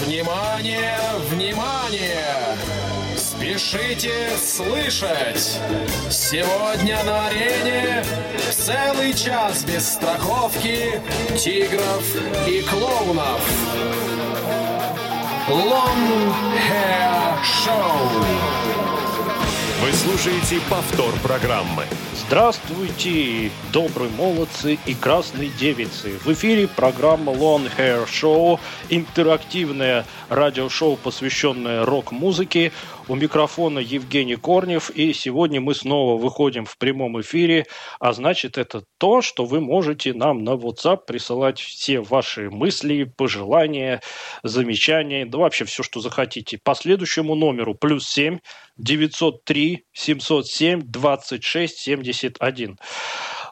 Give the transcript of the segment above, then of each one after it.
Внимание, внимание! Спешите слышать! Сегодня на арене целый час без страховки тигров и клоунов. Long Hair Show. Вы слушаете повтор программы. Здравствуйте, добрые молодцы и красные девицы. В эфире программа Long Hair Show, интерактивное радиошоу, посвященное рок-музыке. У микрофона Евгений Корнев, и сегодня мы снова выходим в прямом эфире, а значит это то, что вы можете нам на WhatsApp присылать все ваши мысли, пожелания, замечания, да вообще все, что захотите. По следующему номеру плюс 7 903 707 26 71.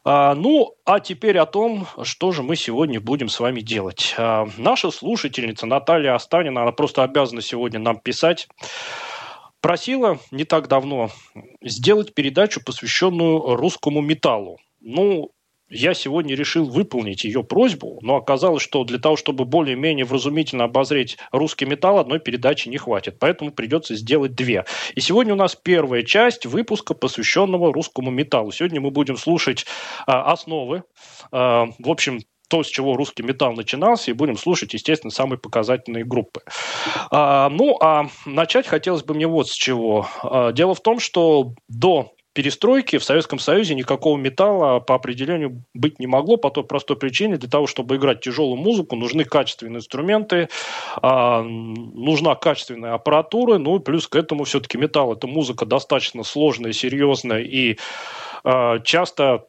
А, ну, а теперь о том, что же мы сегодня будем с вами делать. А, наша слушательница Наталья Останина, она просто обязана сегодня нам писать просила не так давно сделать передачу, посвященную русскому металлу. Ну, я сегодня решил выполнить ее просьбу, но оказалось, что для того, чтобы более-менее вразумительно обозреть русский металл, одной передачи не хватит. Поэтому придется сделать две. И сегодня у нас первая часть выпуска, посвященного русскому металлу. Сегодня мы будем слушать а, основы. А, в общем, то, с чего русский металл начинался, и будем слушать, естественно, самые показательные группы. А, ну, а начать хотелось бы мне вот с чего. А, дело в том, что до перестройки в Советском Союзе никакого металла по определению быть не могло по той простой причине, для того, чтобы играть тяжелую музыку, нужны качественные инструменты, а, нужна качественная аппаратура, ну и плюс к этому все-таки металл – это музыка достаточно сложная, серьезная и а, часто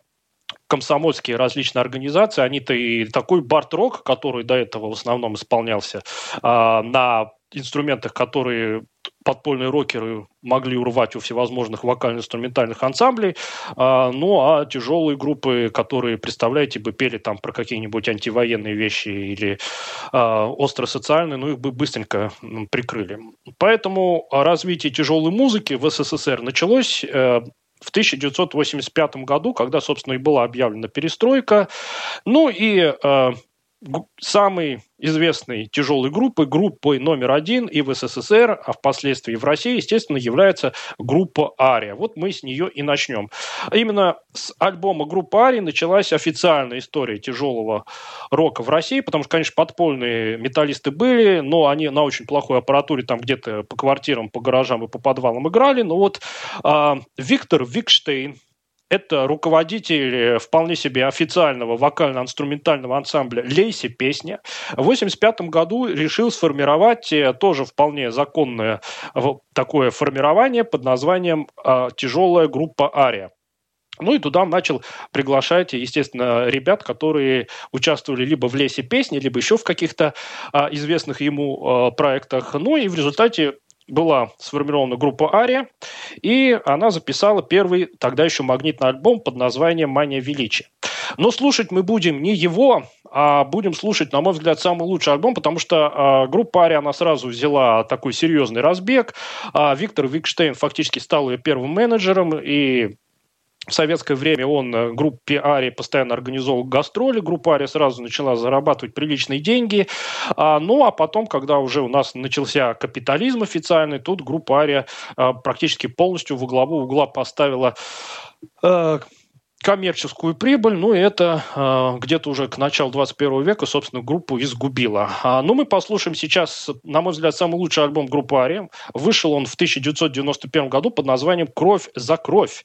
комсомольские различные организации, они-то и такой бард-рок, который до этого в основном исполнялся а, на инструментах, которые подпольные рокеры могли урвать у всевозможных вокально-инструментальных ансамблей, а, ну а тяжелые группы, которые, представляете, бы пели там про какие-нибудь антивоенные вещи или а, остро-социальные, ну их бы быстренько прикрыли. Поэтому развитие тяжелой музыки в СССР началось э, в 1985 году, когда, собственно, и была объявлена перестройка. Ну и э, самой известной тяжелой группой, группой номер один и в СССР, а впоследствии в России, естественно, является группа «Ария». Вот мы с нее и начнем. Именно с альбома группы «Ария» началась официальная история тяжелого рока в России, потому что, конечно, подпольные металлисты были, но они на очень плохой аппаратуре там где-то по квартирам, по гаражам и по подвалам играли. Но вот э, Виктор Викштейн, это руководитель э, вполне себе официального вокально-инструментального ансамбля «Лейси песня». В 1985 году решил сформировать э, тоже вполне законное такое формирование под названием «Тяжелая группа Ария». Ну и туда начал приглашать, естественно, ребят, которые участвовали либо в «Лесе песни», либо еще в каких-то а, известных ему а, проектах. Ну и в результате была сформирована группа Ария, и она записала первый тогда еще магнитный альбом под названием «Мания величия». Но слушать мы будем не его, а будем слушать, на мой взгляд, самый лучший альбом, потому что э, группа Ария, она сразу взяла такой серьезный разбег. А Виктор Викштейн фактически стал ее первым менеджером, и в советское время он э, группе Ари постоянно организовал гастроли. Группа Ари сразу начала зарабатывать приличные деньги. А, ну, а потом, когда уже у нас начался капитализм официальный, тут группа Ари а, практически полностью во главу угла поставила а, коммерческую прибыль, ну и это э, где-то уже к началу 21 века, собственно, группу изгубило. А, ну, мы послушаем сейчас, на мой взгляд, самый лучший альбом группы Арием. Вышел он в 1991 году под названием «Кровь за кровь».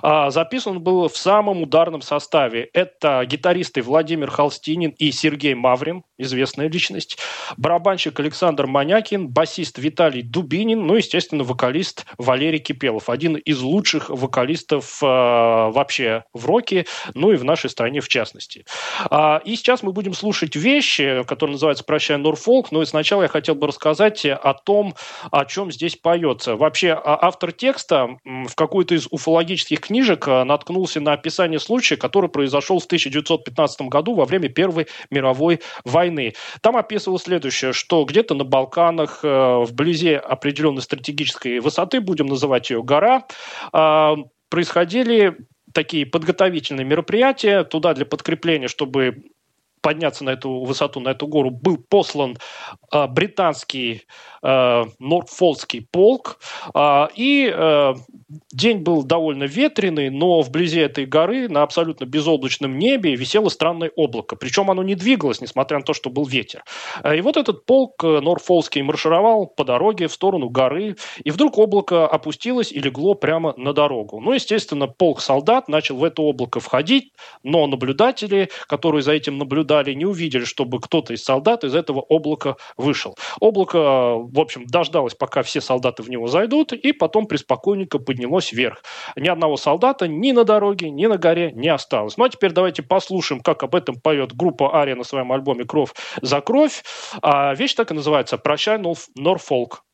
А, записан он был в самом ударном составе. Это гитаристы Владимир Холстинин и Сергей Маврин, известная личность, барабанщик Александр Манякин, басист Виталий Дубинин, ну, естественно, вокалист Валерий Кипелов, один из лучших вокалистов э, вообще в роке, ну и в нашей стране в частности. А, и сейчас мы будем слушать вещи, которые называются «Прощай, Норфолк», но и сначала я хотел бы рассказать о том, о чем здесь поется. Вообще, а, автор текста в какой-то из уфологических книжек а, наткнулся на описание случая, который произошел в 1915 году во время Первой мировой войны. Там описывалось следующее, что где-то на Балканах, э, вблизи определенной стратегической высоты, будем называть ее гора, происходили такие подготовительные мероприятия туда для подкрепления, чтобы подняться на эту высоту, на эту гору, был послан э, британский э, Норфолкский полк. Э, и день был довольно ветреный, но вблизи этой горы на абсолютно безоблачном небе висело странное облако. Причем оно не двигалось, несмотря на то, что был ветер. И вот этот полк Норфолкский маршировал по дороге в сторону горы, и вдруг облако опустилось и легло прямо на дорогу. Ну, естественно, полк солдат начал в это облако входить, но наблюдатели, которые за этим наблюдали, не увидели, чтобы кто-то из солдат из этого облака вышел. Облако, в общем, дождалось, пока все солдаты в него зайдут, и потом преспокойненько поднялось вверх. Ни одного солдата ни на дороге, ни на горе не осталось. Ну, а теперь давайте послушаем, как об этом поет группа Ария на своем альбоме «Кровь за кровь». А вещь так и называется «Прощай, Норфолк».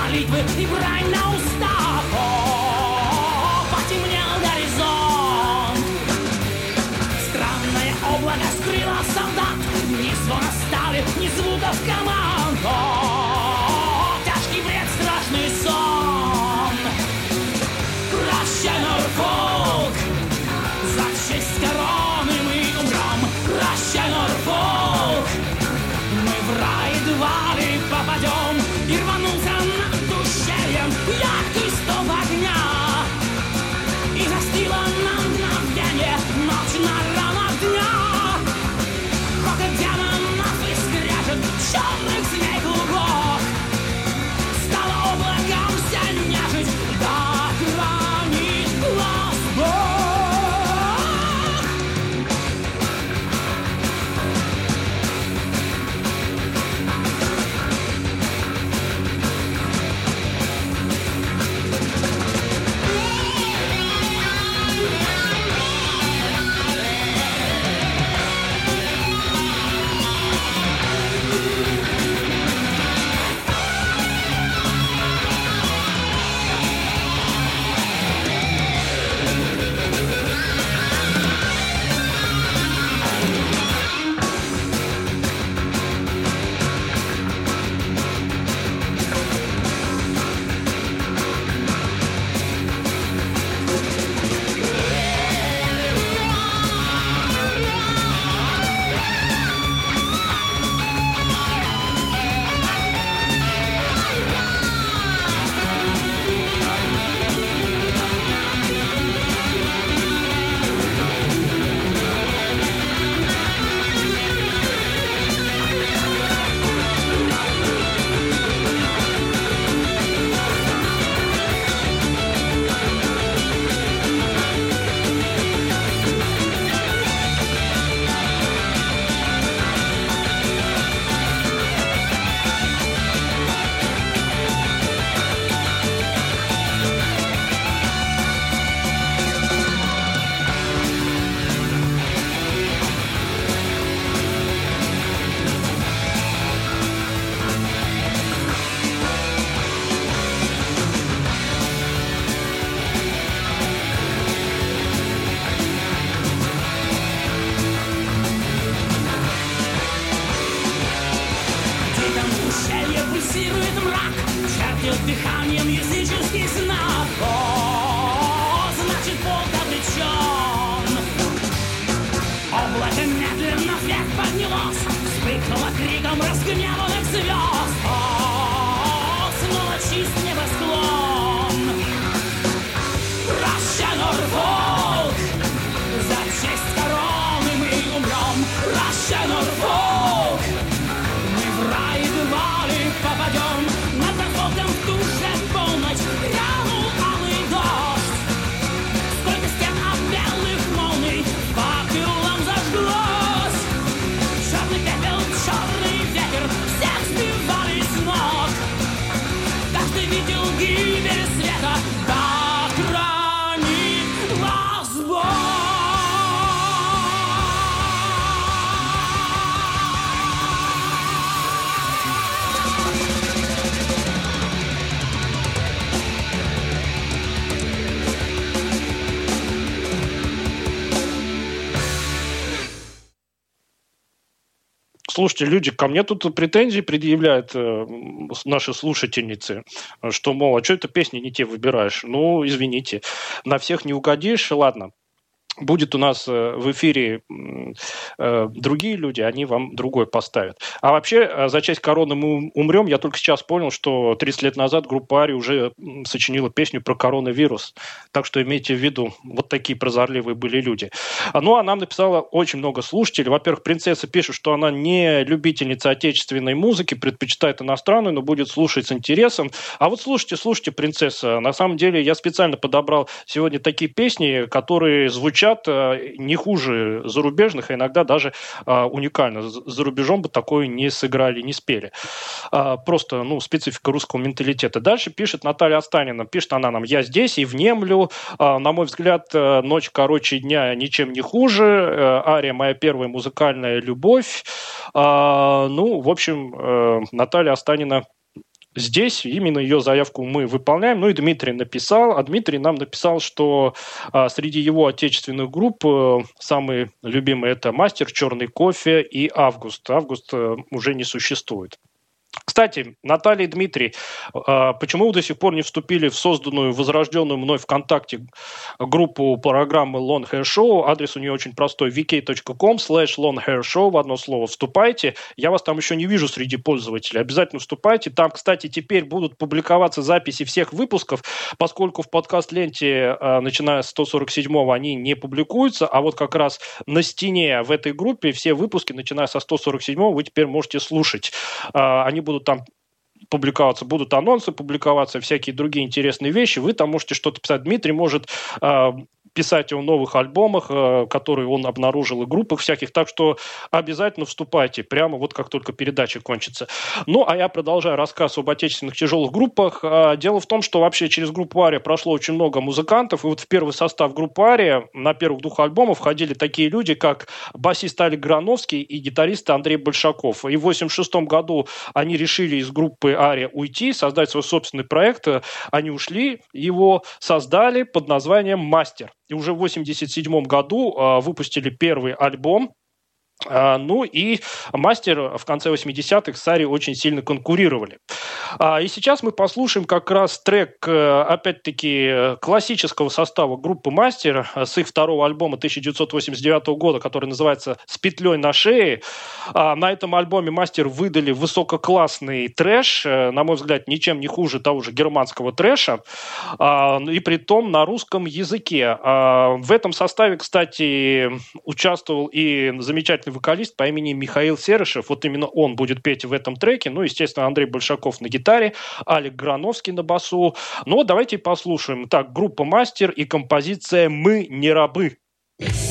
Едва ли попадем И рванулся Слушайте, люди, ко мне тут претензии предъявляют э, наши слушательницы, что, мол, а что это песни не те выбираешь? Ну, извините, на всех не угодишь, ладно. Будет у нас э, в эфире э, другие люди, они вам другой поставят. А вообще, э, за часть короны мы ум- умрем, я только сейчас понял, что 30 лет назад группа Ари уже сочинила песню про коронавирус. Так что имейте в виду, вот такие прозорливые были люди. А, Ну, а нам написала очень много слушателей. Во-первых, принцесса пишет, что она не любительница отечественной музыки, предпочитает иностранную, но будет слушать с интересом. А вот слушайте, слушайте, принцесса, на самом деле я специально подобрал сегодня такие песни, которые звучат э, не хуже зарубежных, а иногда даже э, уникально. За рубежом бы такое не сыграли, не спели. А, Просто, ну, специфика русского менталитета. Дальше пишет Наталья Останина. Пишет она нам, я здесь и внемлю. На мой взгляд, э, ночь короче дня ничем не хуже. Э, Ария моя первая музыкальная любовь. Ну, в общем, э, Наталья Останина Здесь именно ее заявку мы выполняем. Ну и Дмитрий написал, а Дмитрий нам написал, что а, среди его отечественных групп э, самые любимые это «Мастер», «Черный кофе» и «Август». «Август» э, уже не существует. Кстати, Наталья и Дмитрий, а, почему вы до сих пор не вступили в созданную, возрожденную мной ВКонтакте группу программы Long Hair Show? Адрес у нее очень простой, vk.com slash longhairshow, в одно слово вступайте. Я вас там еще не вижу среди пользователей, обязательно вступайте. Там, кстати, теперь будут публиковаться записи всех выпусков, поскольку в подкаст-ленте, а, начиная с 147-го, они не публикуются, а вот как раз на стене в этой группе все выпуски, начиная со 147-го, вы теперь можете слушать. А, Они будут там публиковаться, будут анонсы публиковаться, всякие другие интересные вещи. Вы там можете что-то писать. Дмитрий может а, писать о новых альбомах, э, которые он обнаружил, и группах всяких. Так что обязательно вступайте, прямо вот как только передача кончится. Ну, а я продолжаю рассказ об отечественных тяжелых группах. А, Дело в том, что вообще через группу Ария прошло очень много музыкантов, и вот в первый состав группы Ария на первых двух альбомах входили такие люди, как басист Алик Грановский и гитарист Андрей Большаков. И в 86 году они решили из группы Ария уйти, создать свой собственный проект. Они ушли, его создали под названием «Мастер». И уже в 87 году э, выпустили первый альбом, а, Ну и мастер в конце 80-х с Ари очень сильно конкурировали. А, И сейчас мы послушаем как раз трек, э, опять-таки, э, классического состава группы «Мастер» э, с их второго альбома 1989 года, который называется «С петлей на шее». А, На этом альбоме «Мастер» выдали высококлассный трэш, э, на мой взгляд, ничем не хуже того же германского трэша, а, и при том на русском языке. А, В этом составе, кстати, участвовал и замечательный вокалист по имени Михаил Серышев. Вот именно он будет петь в этом треке. Ну, естественно, Андрей Большаков на гитаре, Алик Грановский на басу. Ну, вот давайте послушаем. Так, группа «Мастер» и композиция «Мы не рабы». День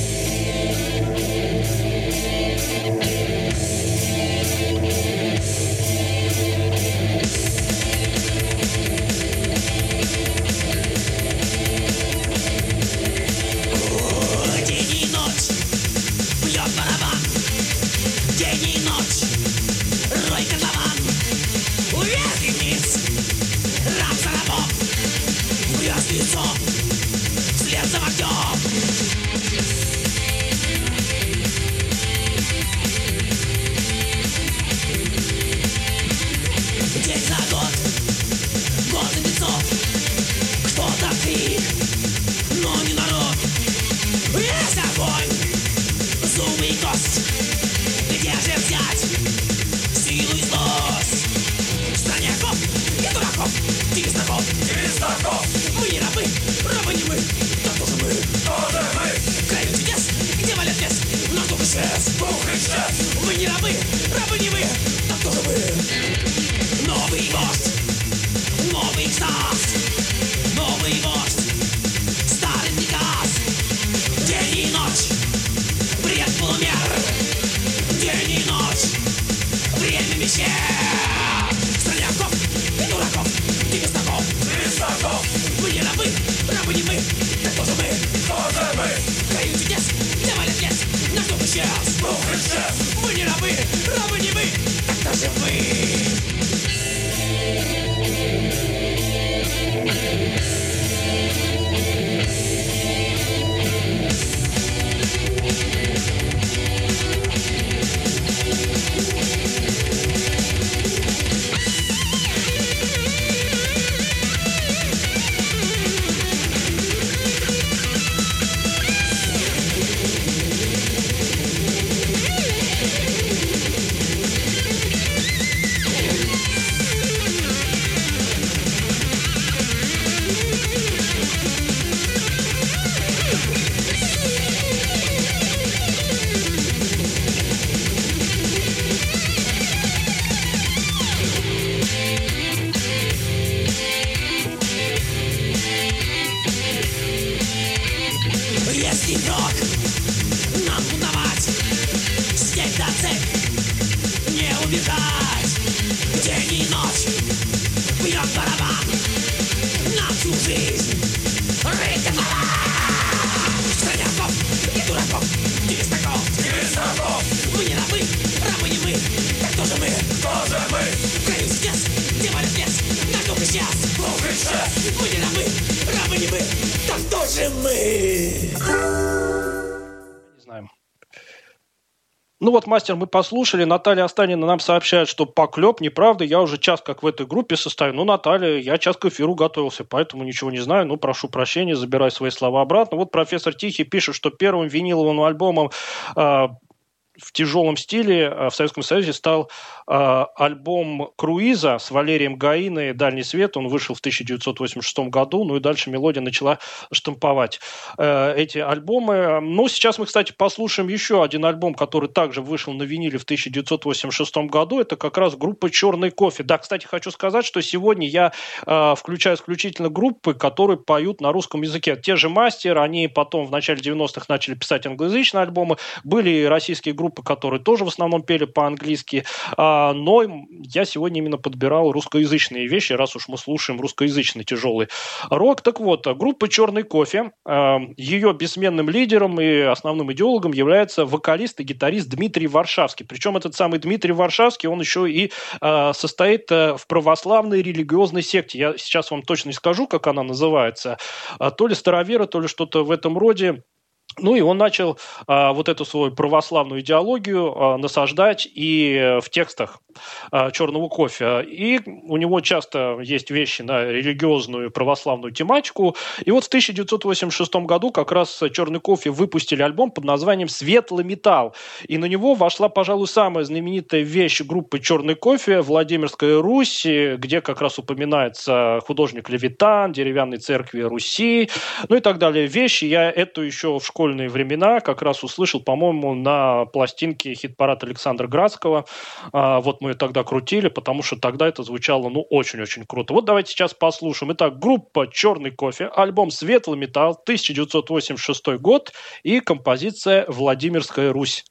Ну вот, мастер, мы послушали. Наталья Останина нам сообщает, что поклеп. Неправда, я уже час как в этой группе состою. Ну, Наталья, я час к эфиру готовился, поэтому ничего не знаю. Ну, прошу прощения, забирай свои слова обратно. Вот профессор Тихий пишет, что первым виниловым альбомом а, в тяжелом стиле а, в Советском Союзе стал альбом Круиза с Валерием Гаиной «Дальний свет». Он вышел в 1986 году, ну и дальше мелодия начала штамповать э, эти альбомы. Ну, сейчас мы, кстати, послушаем еще один альбом, который также вышел на виниле в 1986 году. Это как раз группа «Черный кофе». Да, кстати, хочу сказать, что сегодня я э, включаю исключительно группы, которые поют на русском языке. Те же «Мастер», они потом в начале 90-х начали писать англоязычные альбомы. Были российские группы, которые тоже в основном пели по-английски. А, но я сегодня именно подбирал русскоязычные вещи, раз уж мы слушаем русскоязычный тяжелый рок. Так вот, группа «Черный кофе», э, ее бессменным лидером и основным идеологом является вокалист и гитарист Дмитрий Варшавский. Причем этот самый Дмитрий Варшавский, он еще и э, состоит э, в православной религиозной секте. Я сейчас вам точно не скажу, как она называется. А, То ли старовера, то ли что-то в этом роде. Ну и он начал а, вот эту свою православную идеологию а, насаждать и в текстах а, черного кофе. И у него часто есть вещи на религиозную православную тематику. И вот в 1986 году как раз черный кофе выпустили альбом под названием «Светлый металл». И на него вошла, пожалуй, самая знаменитая вещь группы «Черный кофе» «Владимирская Русь», где как раз упоминается художник Левитан, деревянной церкви Руси, ну и так далее. Вещи я эту еще в школьные времена как раз услышал, по-моему, на пластинке хит-парад Александра Градского. А, вот мы ее тогда крутили, потому что тогда это звучало, ну, очень-очень круто. Вот давайте сейчас послушаем. Итак, группа «Черный кофе», альбом «Светлый металл», 1986 год и композиция «Владимирская Русь».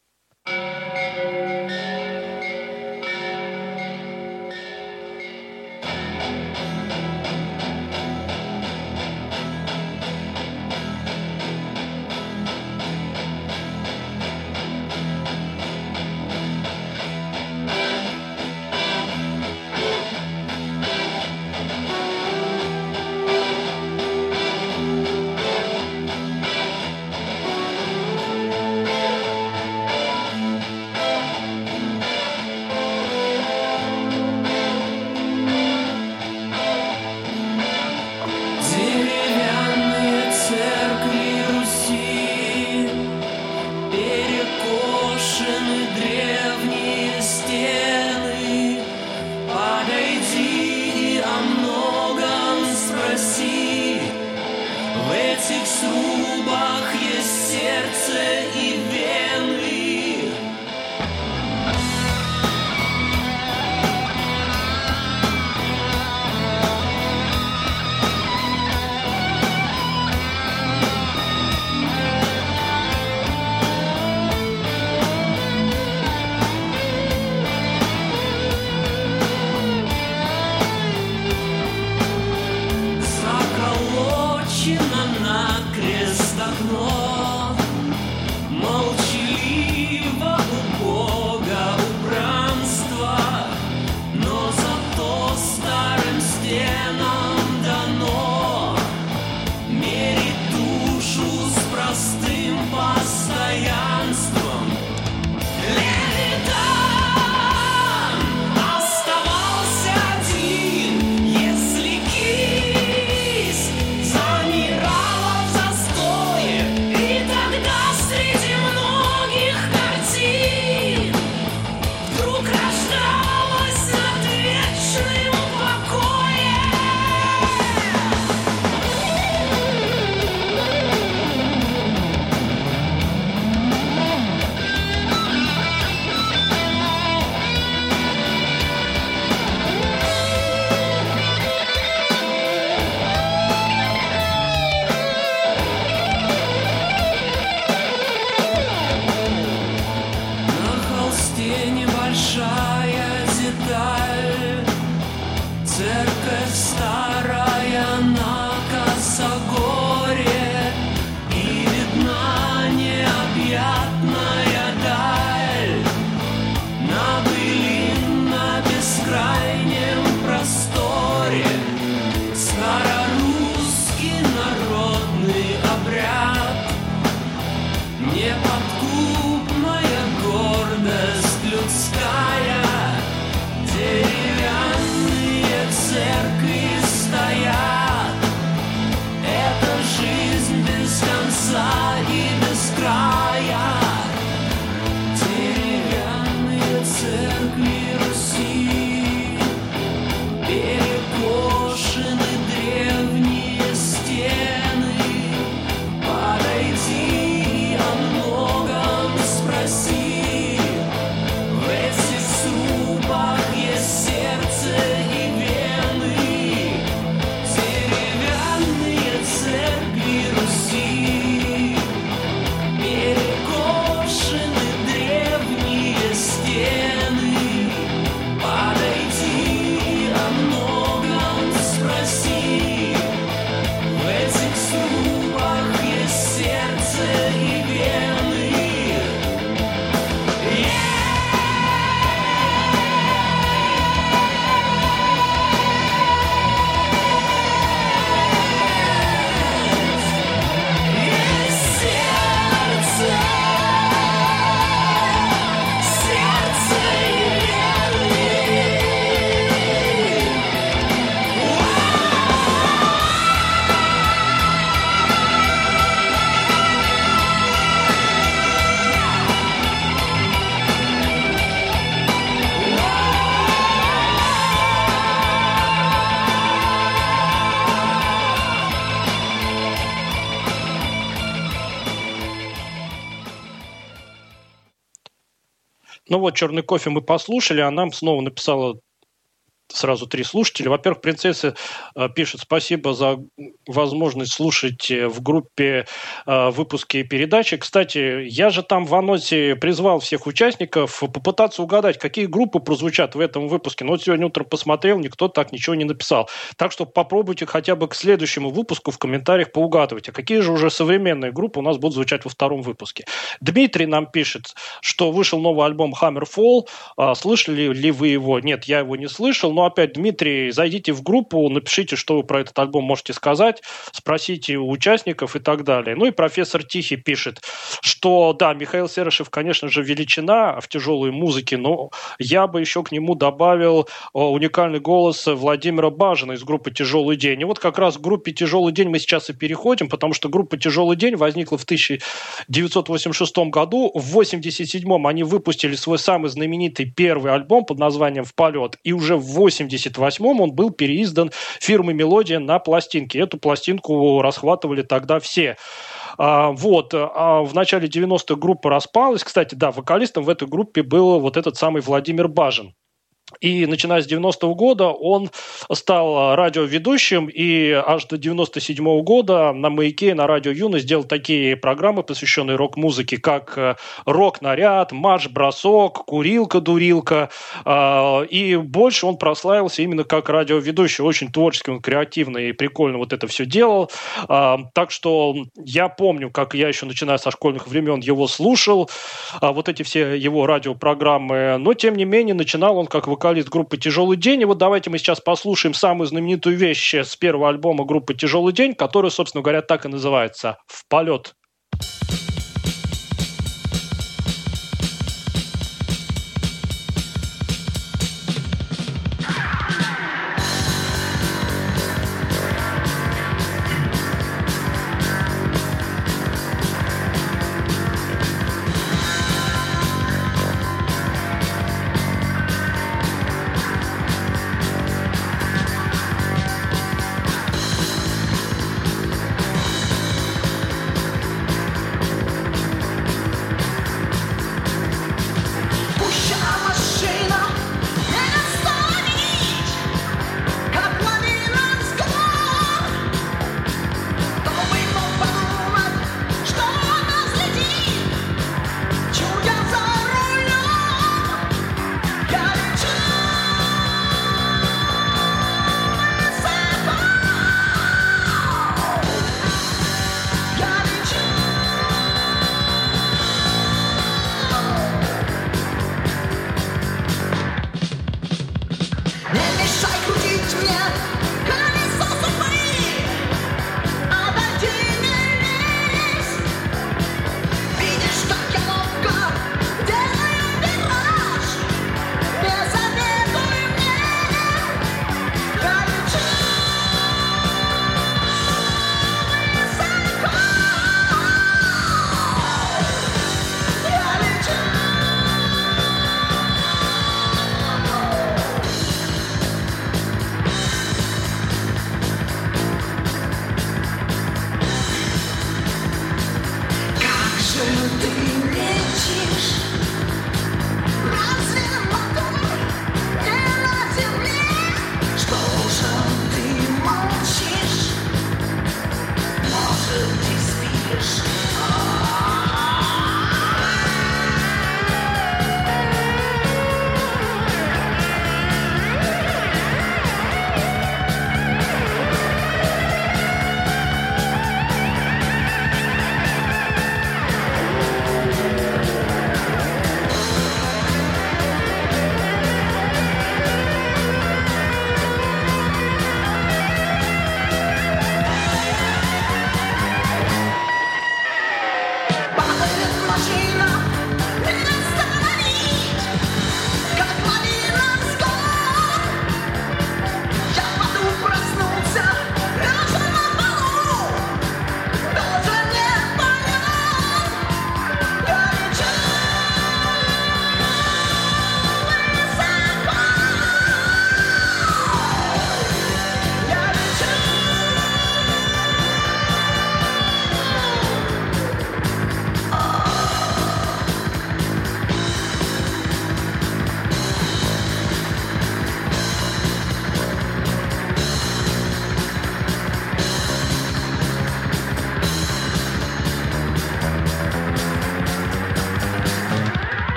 Ну вот, черный кофе мы послушали, а нам снова написала сразу три слушателя. Во-первых, принцесса э, пишет спасибо за возможность слушать э, в группе э, выпуски передачи. Кстати, я же там в анонсе призвал всех участников попытаться угадать, какие группы прозвучат в этом выпуске. Но вот сегодня утром посмотрел, никто так ничего не написал. Так что попробуйте хотя бы к следующему выпуску в комментариях поугадывать, а какие же уже современные группы у нас будут звучать во втором выпуске. Дмитрий нам пишет, что вышел новый альбом Hammerfall. А, Слышали ли вы его? Нет, я его не слышал. Но опять, Дмитрий, зайдите в группу, напишите, что вы про этот альбом можете сказать, спросите у участников и так далее. Ну и профессор Тихий пишет, что да, Михаил Серышев, конечно же, величина в тяжелой музыке, но я бы еще к нему добавил о, уникальный голос Владимира Бажина из группы «Тяжелый день». И вот как раз к группе «Тяжелый день» мы сейчас и переходим, потому что группа «Тяжелый день» возникла в 1986 году. В 1987 они выпустили свой самый знаменитый первый альбом под названием «В полет». И уже в 1988 он был переиздан фирмой «Мелодия» на пластинке. Эту пластинку расхватывали тогда все. А, вот. А в начале 90-х группа распалась. Кстати, да, вокалистом в этой группе был вот этот самый Владимир Бажин. И начиная с 90-го года он стал радиоведущим, и аж до 97-го года на «Маяке» на радио «Юность» сделал такие программы, посвященные рок-музыке, как «Рок-наряд», «Марш-бросок», «Курилка-дурилка». И больше он прославился именно как радиоведущий. Очень творческий, он креативный и прикольно вот это все делал. Так что я помню, как я еще начиная со школьных времен его слушал, вот эти все его радиопрограммы. Но, тем не менее, начинал он как вокалист группы «Тяжелый день». И вот давайте мы сейчас послушаем самую знаменитую вещь с первого альбома группы «Тяжелый день», который, собственно говоря, так и называется «В полет». Деревянные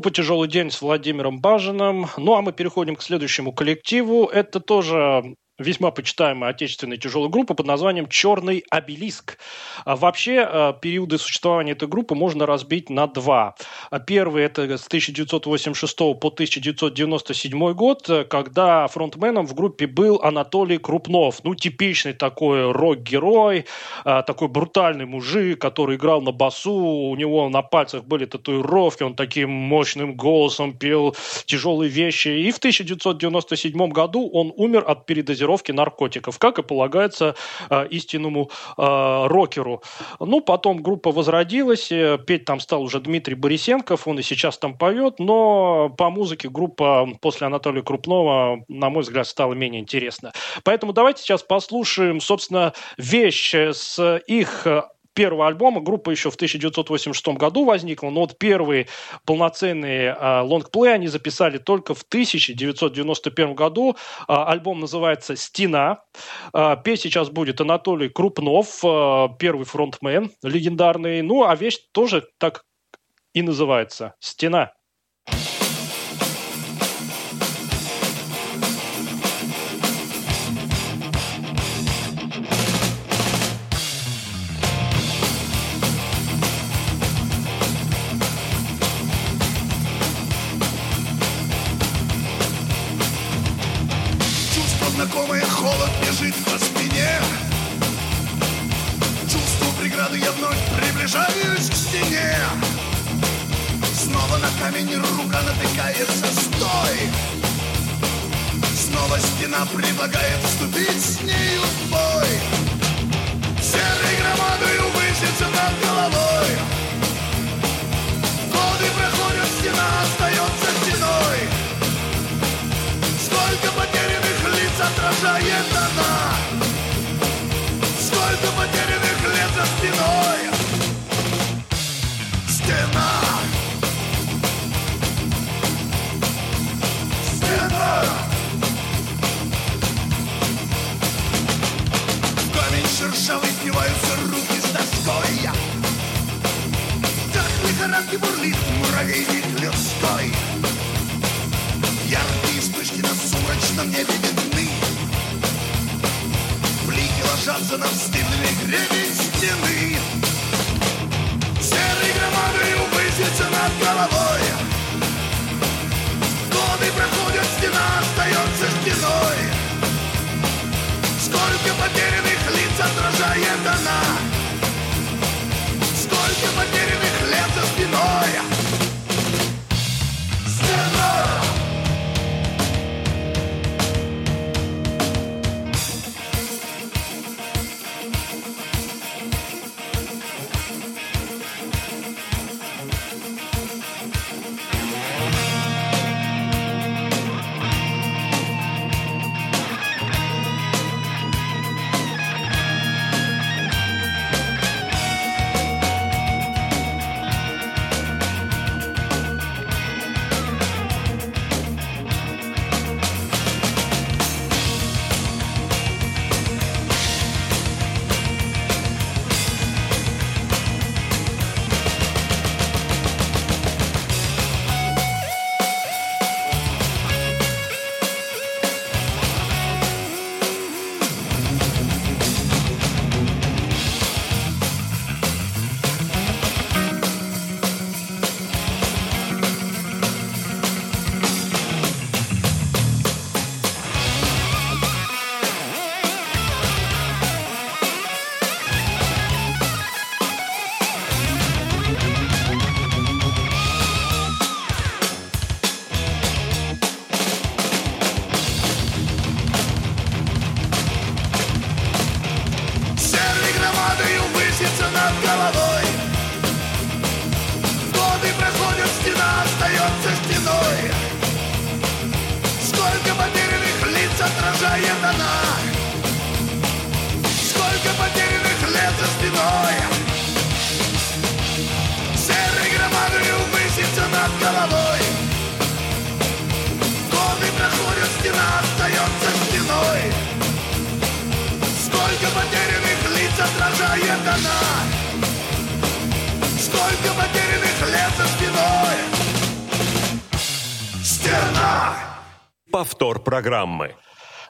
Группа «Тяжелый день» с Владимиром Бажиным. Ну, а мы переходим к следующему коллективу. Это тоже весьма почитаемая отечественная тяжелая группа под названием «Черный обелиск». А вообще, э, периоды существования этой группы можно разбить на два. Первый – это с 1986 по 1997 год, когда фронтменом в группе был Анатолий Крупнов. Ну, типичный такой рок-герой, э, такой брутальный мужик, который играл на басу, у него на пальцах были татуировки, он таким мощным голосом пел тяжелые вещи. И в 1997 году он умер от передозировки дозировки наркотиков, как и полагается э, истинному э, рокеру. Ну, потом группа возродилась, э, петь там стал уже Дмитрий Борисенков, он и сейчас там поет, но по музыке группа после Анатолия Крупного, на мой взгляд, стала менее интересна. Поэтому давайте сейчас послушаем, собственно, вещь с их первого альбома. Группа еще в 1986 году возникла, но вот первые полноценные э, лонгплей они записали только в 1991 году. Э, альбом называется «Стена». Э, петь сейчас будет Анатолий Крупнов, первый фронтмен легендарный. Ну, а вещь тоже так и называется «Стена». Бурлит муравейник людской Яркие вспышки на сумрачном небе видны. Блики ложатся на встыдный гребень стены. Серой громадою высится над головой. Годы проходят, стена остается стеной. Сколько потерянных лиц отражает она. Сколько потерянных сатана Сколько потерянных лет за спиной Стена! Повтор программы.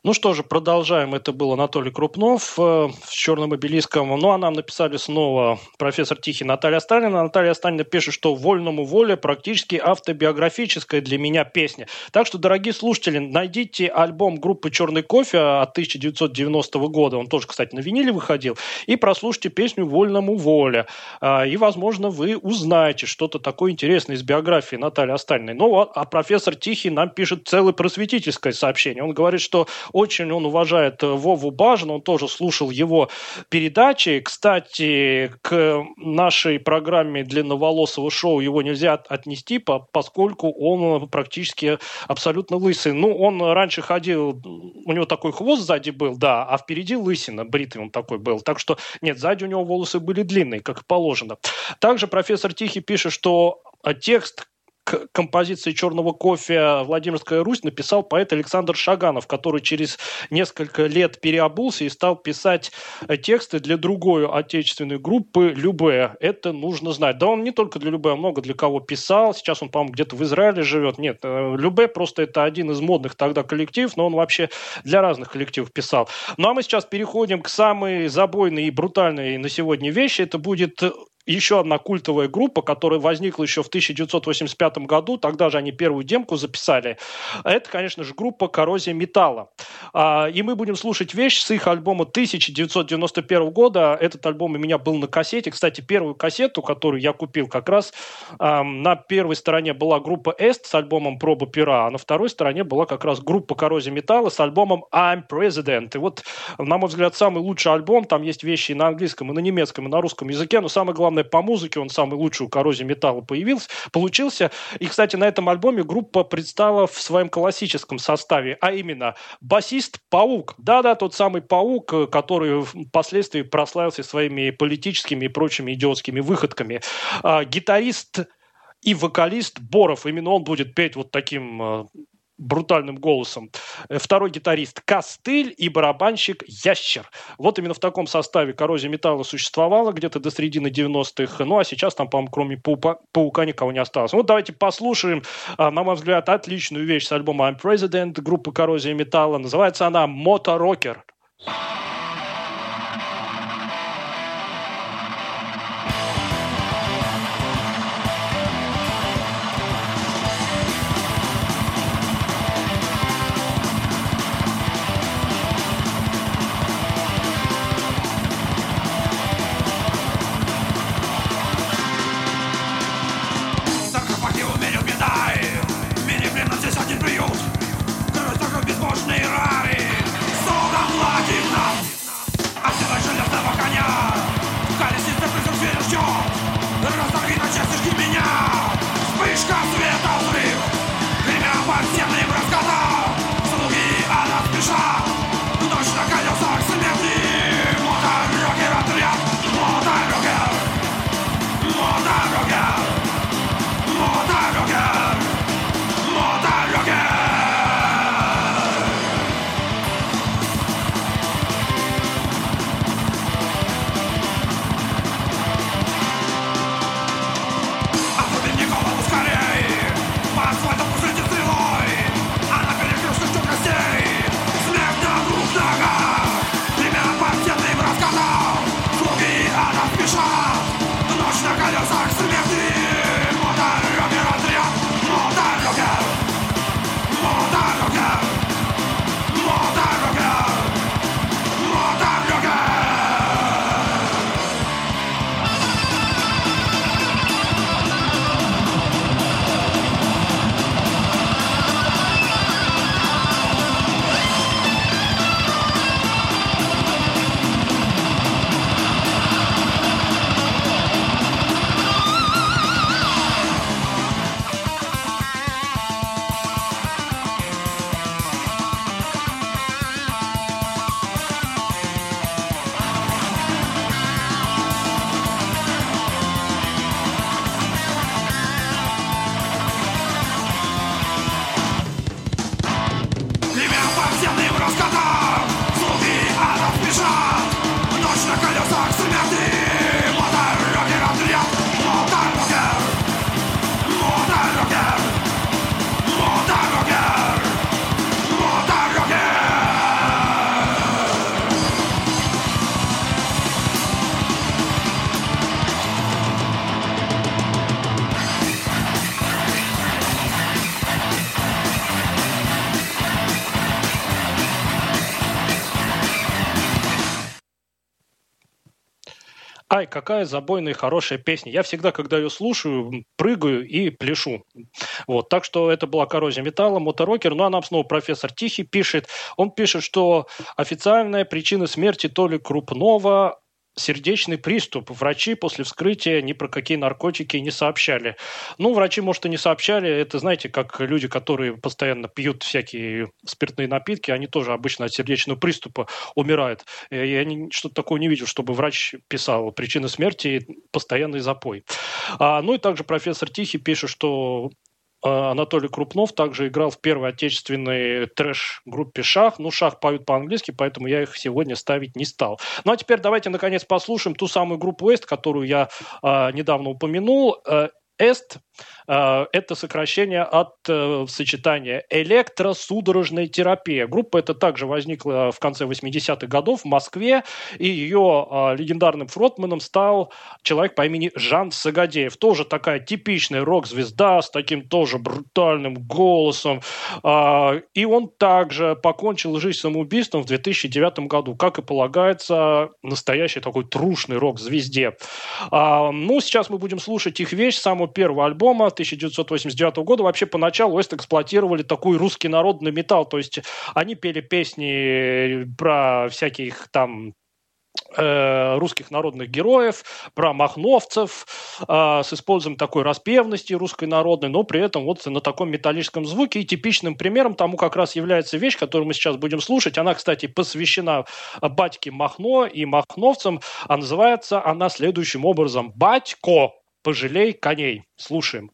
Ну что же, продолжаем. Это был Анатолий Крупнов э, с «Черным обелиском». Ну, а нам написали снова профессор Тихий Наталья Сталина. Наталья Сталина пишет, что «Вольному воле» практически автобиографическая для меня песня. Так что, дорогие слушатели, найдите альбом группы «Черный кофе» от 1990 года. Он тоже, кстати, на виниле выходил. И прослушайте песню «Вольному воле». А, и, возможно, вы узнаете что-то такое интересное из биографии Натальи Сталиной. Ну, а, а профессор Тихий нам пишет целое просветительское сообщение. Он говорит, что очень он уважает э, Вову Бажина, он тоже слушал его передачи. Кстати, к нашей программе длинноволосого шоу его нельзя отнести, поскольку он практически абсолютно лысый. Ну, он раньше ходил, у него такой хвост сзади был, да, а впереди лысина, бритый он такой был. Так что, нет, сзади у него волосы были длинные, как и положено. Также профессор Тихий пишет, что текст к композиции «Черного кофе» «Владимирская Русь» написал поэт Александр Шаганов, который через несколько лет переобулся и стал писать э, тексты для другой отечественной группы «Любе». Это нужно знать. Да он не только для «Любе», а много для кого писал. Сейчас он, по-моему, где-то в Израиле живет. Нет, э, «Любе» просто это один из модных тогда коллективов, но он вообще для разных коллективов писал. Ну а мы сейчас переходим к самой забойной и брутальной на сегодня вещи. Это будет еще одна культовая группа, которая возникла еще в 1985 году, тогда же они первую демку записали. Это, конечно же, группа «Коррозия металла». А, и мы будем слушать вещь с их альбома 1991 года. Этот альбом у меня был на кассете. Кстати, первую кассету, которую я купил как раз, на первой стороне была группа «Эст» с альбомом «Проба пера», а на второй стороне была как раз группа «Коррозия металла» с альбомом «I'm President». И вот, на мой взгляд, самый лучший альбом. Там есть вещи и на английском, и на немецком, и на русском языке, но самое главное главное, по музыке он самый лучший у коррозии металла появился, получился. И, кстати, на этом альбоме группа предстала в своем классическом составе, а именно басист Паук. Да-да, тот самый Паук, который впоследствии прославился своими политическими и прочими идиотскими выходками. А, гитарист и вокалист Боров. Именно он будет петь вот таким а, брутальным голосом. Э, второй гитарист Костыль и барабанщик Ящер. Вот именно в таком составе коррозия металла существовала где-то до середины 90-х. Ну, а сейчас там, по-моему, кроме паука, паука никого не осталось. Вот давайте послушаем, а, на мой взгляд, отличную вещь с альбома I'm President группы коррозия металла. Называется она «Моторокер». Моторокер. Ай, какая забойная хорошая песня. Я всегда, когда ее слушаю, прыгаю и пляшу. Вот. Так что это была коррозия металла, моторокер. Ну, а нам снова профессор Тихий пишет. Он пишет, что официальная причина смерти Толи Крупнова сердечный приступ. Врачи после вскрытия ни про какие наркотики не сообщали. Ну, врачи, может, и не сообщали. Это, знаете, как люди, которые постоянно пьют всякие спиртные напитки, они тоже обычно от сердечного приступа умирают. Э, я что-то такое не видел, чтобы врач писал причина смерти – постоянный запой. А, ну и также профессор Тихий пишет, что Анатолий Крупнов также играл в первой отечественной трэш-группе «Шах». Ну, «Шах» поют по-английски, поэтому я их сегодня ставить не стал. Ну, а теперь давайте, наконец, послушаем ту самую группу «Эст», которую я э, недавно упомянул. Э, «Эст» А, это сокращение от э, сочетания электросудорожная терапия. Группа эта также возникла в конце 80-х годов в Москве, и ее а, легендарным фронтменом стал человек по имени Жан Сагадеев. Тоже такая типичная рок-звезда с таким тоже брутальным голосом. А, и он также покончил жизнь самоубийством в 2009 году, как и полагается настоящей такой трушной рок-звезде. Ну, сейчас мы будем слушать их вещь, самого первого альбома 1989 года. Вообще поначалу Уэст эксплуатировали такой русский народный металл, то есть они пели песни про всяких там э, русских народных героев, про махновцев, э, с использованием такой распевности русской народной, но при этом вот на таком металлическом звуке. И типичным примером тому как раз является вещь, которую мы сейчас будем слушать. Она, кстати, посвящена батьке Махно и махновцам, а называется она следующим образом. «Батько, пожалей коней». Слушаем.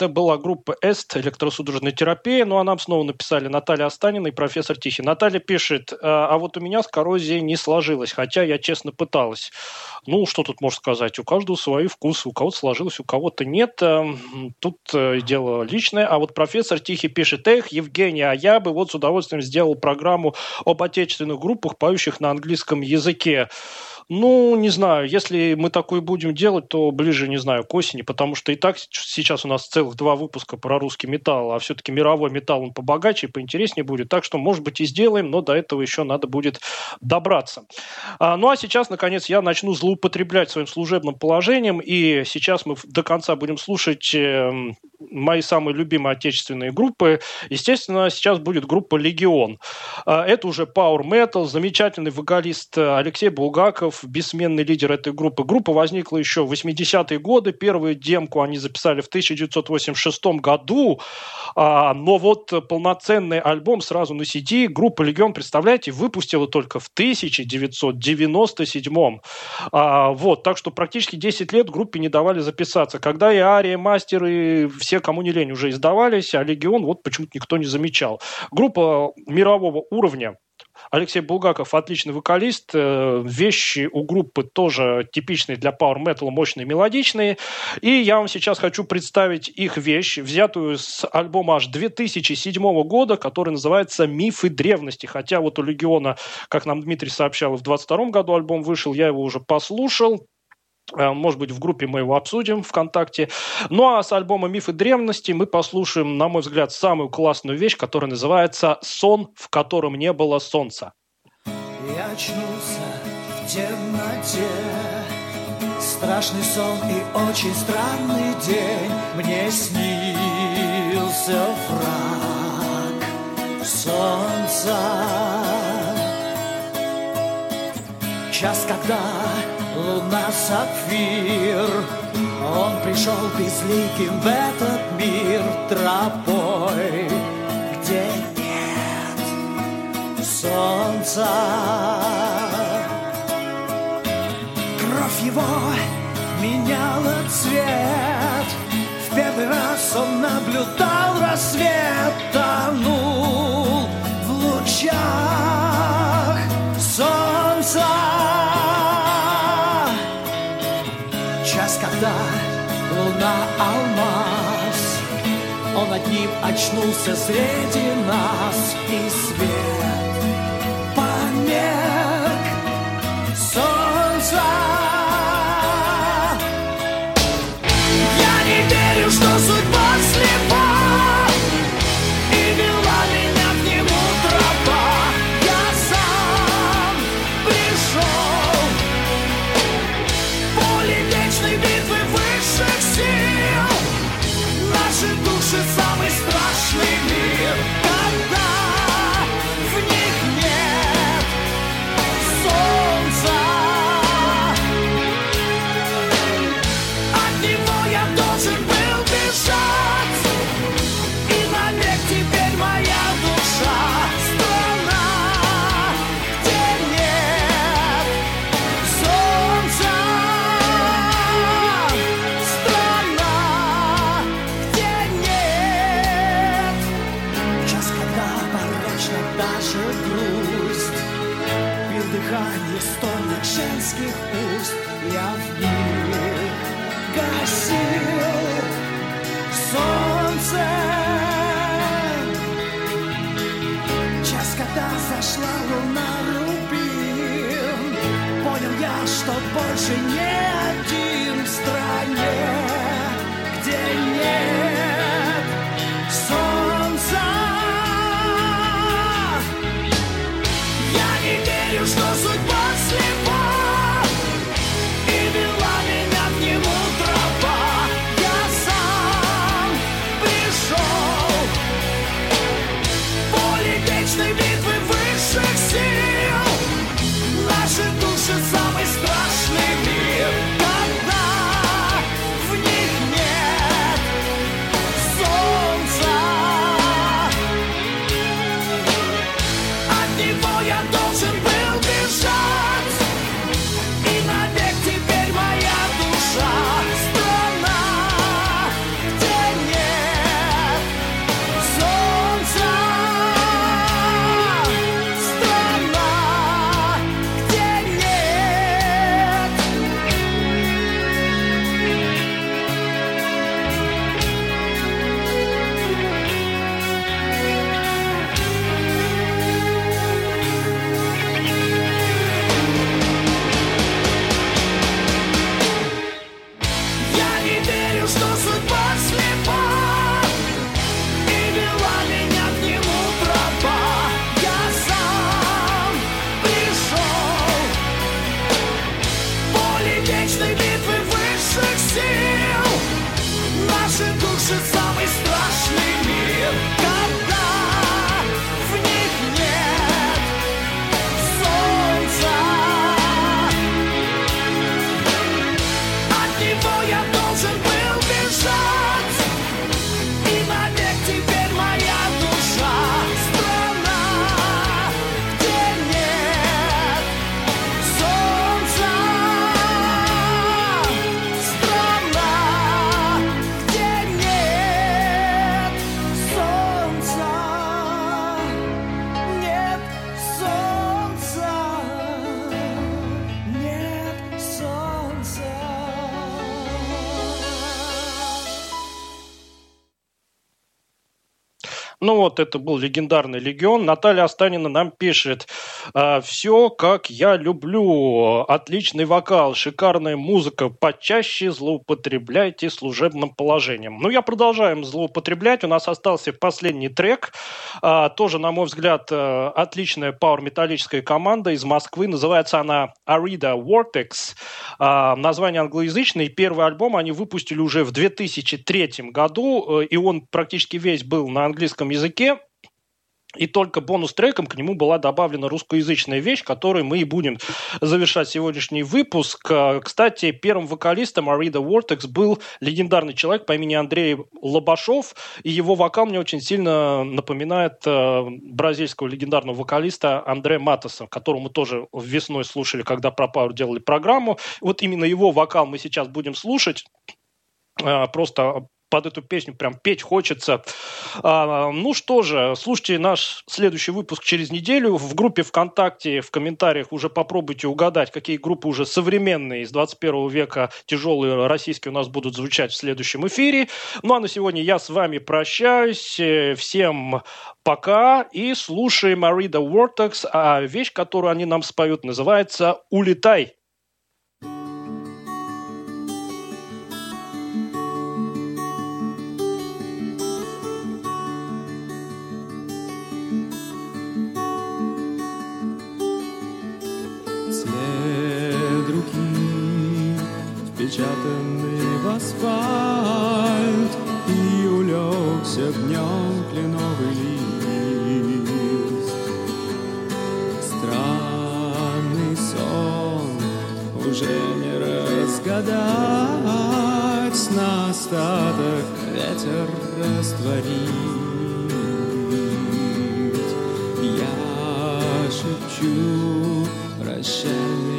Это была группа «Эст», электросудорожная терапия. Ну, а нам снова написали Наталья Останина и профессор Тихий. Наталья пишет, а вот у меня с коррозией не сложилось, хотя я честно пыталась. Ну, что тут можно сказать? У каждого свой вкус, у кого-то сложилось, у кого-то нет. Эм, тут э, дело личное. А вот профессор Тихий пишет, эх, Евгений, а я бы вот с удовольствием сделал программу об отечественных группах, поющих на английском языке. Ну, не знаю, если мы такое будем делать, то ближе, не знаю, к осени, потому что и так сейчас у нас целых два выпуска про русский металл, а все-таки мировой металл он побогаче и поинтереснее будет. Так что, может быть, и сделаем, но до этого еще надо будет добраться. А, ну, а сейчас, наконец, я начну злоупотреблять своим служебным положением, и сейчас мы до конца будем слушать э, мои самые любимые отечественные группы. Естественно, сейчас будет группа «Легион». А, это уже Power Metal, замечательный вокалист Алексей Булгаков, бессменный лидер этой группы. Группа возникла еще в 80-е годы. Первую демку они записали в 1986 году. А, но вот полноценный альбом сразу на CD группа «Легион», представляете, выпустила только в 1997. А, вот, так что практически 10 лет группе не давали записаться. Когда и Ария, Мастер, и все, кому не лень, уже издавались, а «Легион» вот почему-то никто не замечал. Группа мирового уровня, Алексей Булгаков отличный вокалист. Э, вещи у группы тоже типичные для Power Metal, мощные, мелодичные. И я вам сейчас хочу представить их вещь, взятую с альбома аж 2007 года, который называется «Мифы древности». Хотя вот у Легиона, как нам Дмитрий сообщал, в 22 году альбом вышел, я его уже послушал. Э, может быть, в группе мы его обсудим ВКонтакте. Ну а с альбома «Мифы древности» мы послушаем, на мой взгляд, самую классную вещь, которая называется «Сон, в котором не было солнца». Я очнулся в темноте Страшный сон и очень странный день Мне снился враг солнца Час, когда луна сапфир. Он пришел безликим в этот мир тропой Где нет солнца. Кровь его меняла цвет. В первый раз он наблюдал рассвет Тонул в лучах когда луна алмаз. Он одним очнулся среди нас И свет женских уст Я в них гасил. Солнце. Час, когда зашла луна рубин. Понял я, что больше не один в стране Где нет вот, это был легендарный легион. Наталья Останина нам пишет. «А, Все, как я люблю. Отличный вокал, шикарная музыка. Почаще злоупотребляйте служебным положением. Ну, я продолжаем злоупотреблять. У нас остался последний трек. А, тоже, на мой взгляд, э, отличная пауэр-металлическая команда из Москвы. Называется она Arida Vortex. А, название англоязычное. Первый альбом они выпустили уже в 2003 году. э, И он практически весь был на английском языке. И только бонус-треком к нему была добавлена русскоязычная вещь, которой мы и будем завершать сегодняшний выпуск. Э, Кстати, первым вокалистом Арида Vortex был легендарный человек по имени Андрей Лобашов, и его вокал мне очень сильно напоминает э, бразильского легендарного вокалиста Андре Матоса, которого мы тоже весной слушали, когда про Power делали программу. Вот именно его вокал мы сейчас будем слушать. Э, Просто под эту песню прям петь хочется. А, ну что же, слушайте наш следующий выпуск через неделю. В группе ВКонтакте, в комментариях уже попробуйте угадать, какие группы уже современные из 21 века, тяжелые российские у нас будут звучать в следующем эфире. Ну а на сегодня я с вами прощаюсь. Э, Всем пока и слушаем Арида Vortex, а вещь, которую они нам споют, называется «Улетай». Асфальт, И улегся днем кленовый лист. Странный сон уже не разгадать, На остаток ветер растворить. Я шепчу прощальные